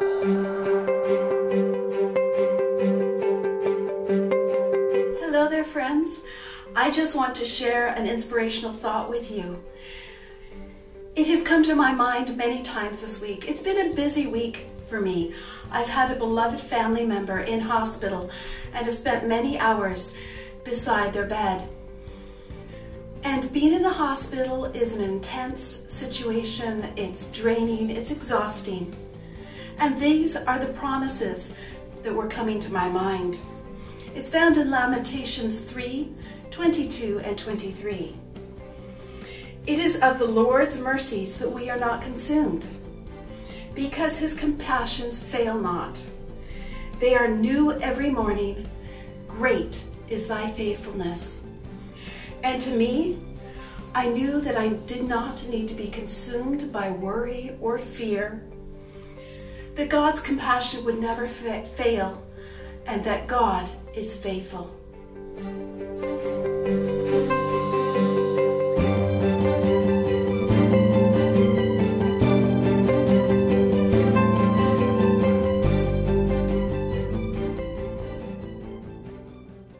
Hello there, friends. I just want to share an inspirational thought with you. It has come to my mind many times this week. It's been a busy week for me. I've had a beloved family member in hospital and have spent many hours beside their bed. And being in a hospital is an intense situation. It's draining, it's exhausting. And these are the promises that were coming to my mind. It's found in Lamentations 3 22 and 23. It is of the Lord's mercies that we are not consumed, because his compassions fail not. They are new every morning. Great is thy faithfulness. And to me, I knew that I did not need to be consumed by worry or fear, that God's compassion would never fail, and that God is faithful.